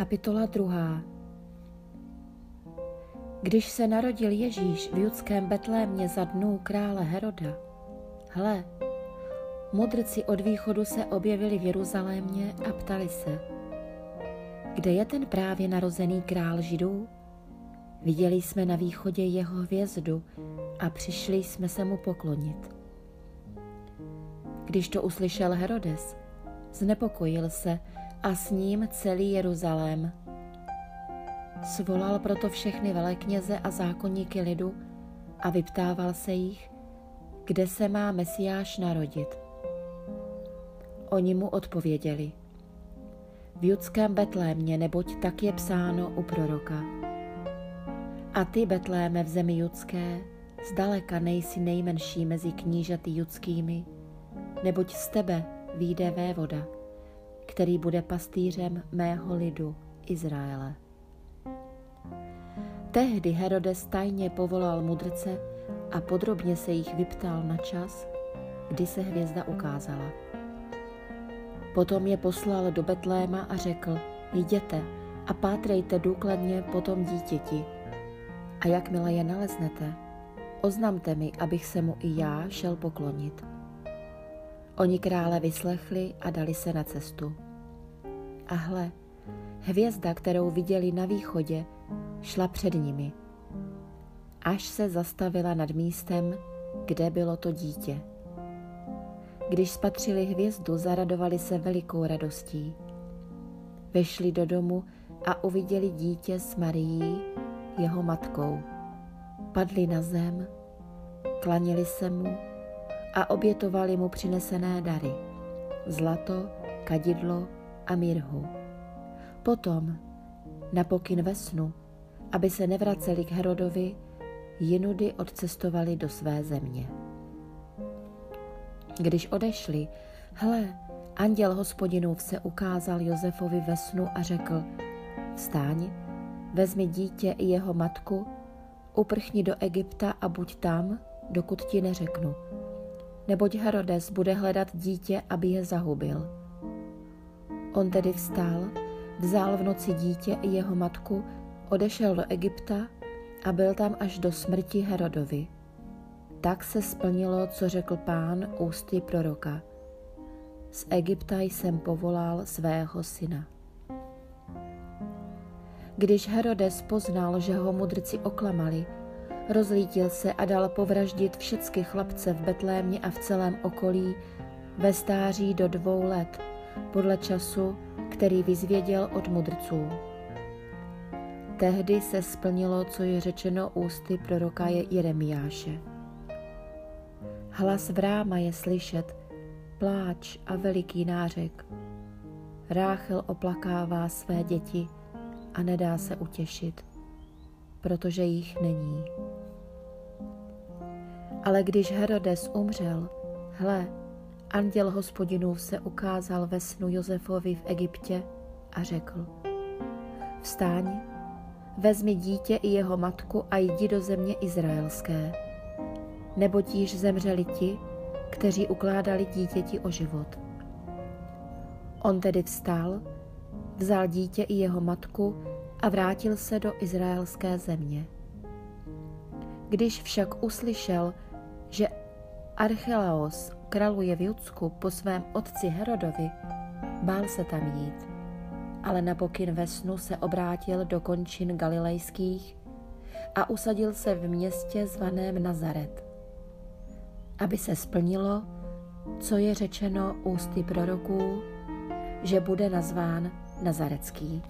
Kapitola 2. Když se narodil Ježíš v judském Betlémě za dnů krále Heroda, hle, mudrci od východu se objevili v Jeruzalémě a ptali se, kde je ten právě narozený král Židů? Viděli jsme na východě jeho hvězdu a přišli jsme se mu poklonit. Když to uslyšel Herodes, znepokojil se a s ním celý Jeruzalém. Svolal proto všechny velekněze a zákonníky lidu a vyptával se jich, kde se má Mesiáš narodit. Oni mu odpověděli, v judském Betlémě, neboť tak je psáno u proroka. A ty, Betléme v zemi judské, zdaleka nejsi nejmenší mezi knížaty judskými, neboť z tebe výjde vévoda, který bude pastýřem mého lidu Izraele. Tehdy Herodes tajně povolal mudrce a podrobně se jich vyptal na čas, kdy se hvězda ukázala. Potom je poslal do Betléma a řekl, jděte a pátrejte důkladně po tom dítěti. A jakmile je naleznete, oznamte mi, abych se mu i já šel poklonit. Oni krále vyslechli a dali se na cestu. A hle, hvězda, kterou viděli na východě, šla před nimi, až se zastavila nad místem, kde bylo to dítě. Když spatřili hvězdu, zaradovali se velikou radostí. Vešli do domu a uviděli dítě s Marií, jeho matkou. Padli na zem, klanili se mu a obětovali mu přinesené dary, zlato, kadidlo a mirhu. Potom, na pokyn ve snu, aby se nevraceli k Herodovi, jinudy odcestovali do své země. Když odešli, hle, anděl hospodinův se ukázal Josefovi ve snu a řekl, vstáň, vezmi dítě i jeho matku, uprchni do Egypta a buď tam, dokud ti neřeknu. Neboť Herodes bude hledat dítě, aby je zahubil. On tedy vstal, vzal v noci dítě i jeho matku, odešel do Egypta a byl tam až do smrti Herodovi. Tak se splnilo, co řekl pán ústy proroka. Z Egypta jsem povolal svého syna. Když Herodes poznal, že ho mudrci oklamali, rozlítil se a dal povraždit všechny chlapce v Betlémě a v celém okolí ve stáří do dvou let, podle času, který vyzvěděl od mudrců. Tehdy se splnilo, co je řečeno ústy proroka Jeremiáše. Hlas vráma je slyšet, pláč a veliký nářek. Ráchel oplakává své děti a nedá se utěšit, protože jich není. Ale když Herodes umřel, hle, anděl hospodinův se ukázal ve snu Josefovi v Egyptě a řekl, vstáň, vezmi dítě i jeho matku a jdi do země izraelské neboť již zemřeli ti, kteří ukládali dítěti o život. On tedy vstal, vzal dítě i jeho matku a vrátil se do izraelské země. Když však uslyšel, že Archelaos kraluje v Judsku po svém otci Herodovi, bál se tam jít, ale na pokyn ve snu se obrátil do končin galilejských a usadil se v městě zvaném Nazaret aby se splnilo, co je řečeno ústy proroků, že bude nazván Nazarecký.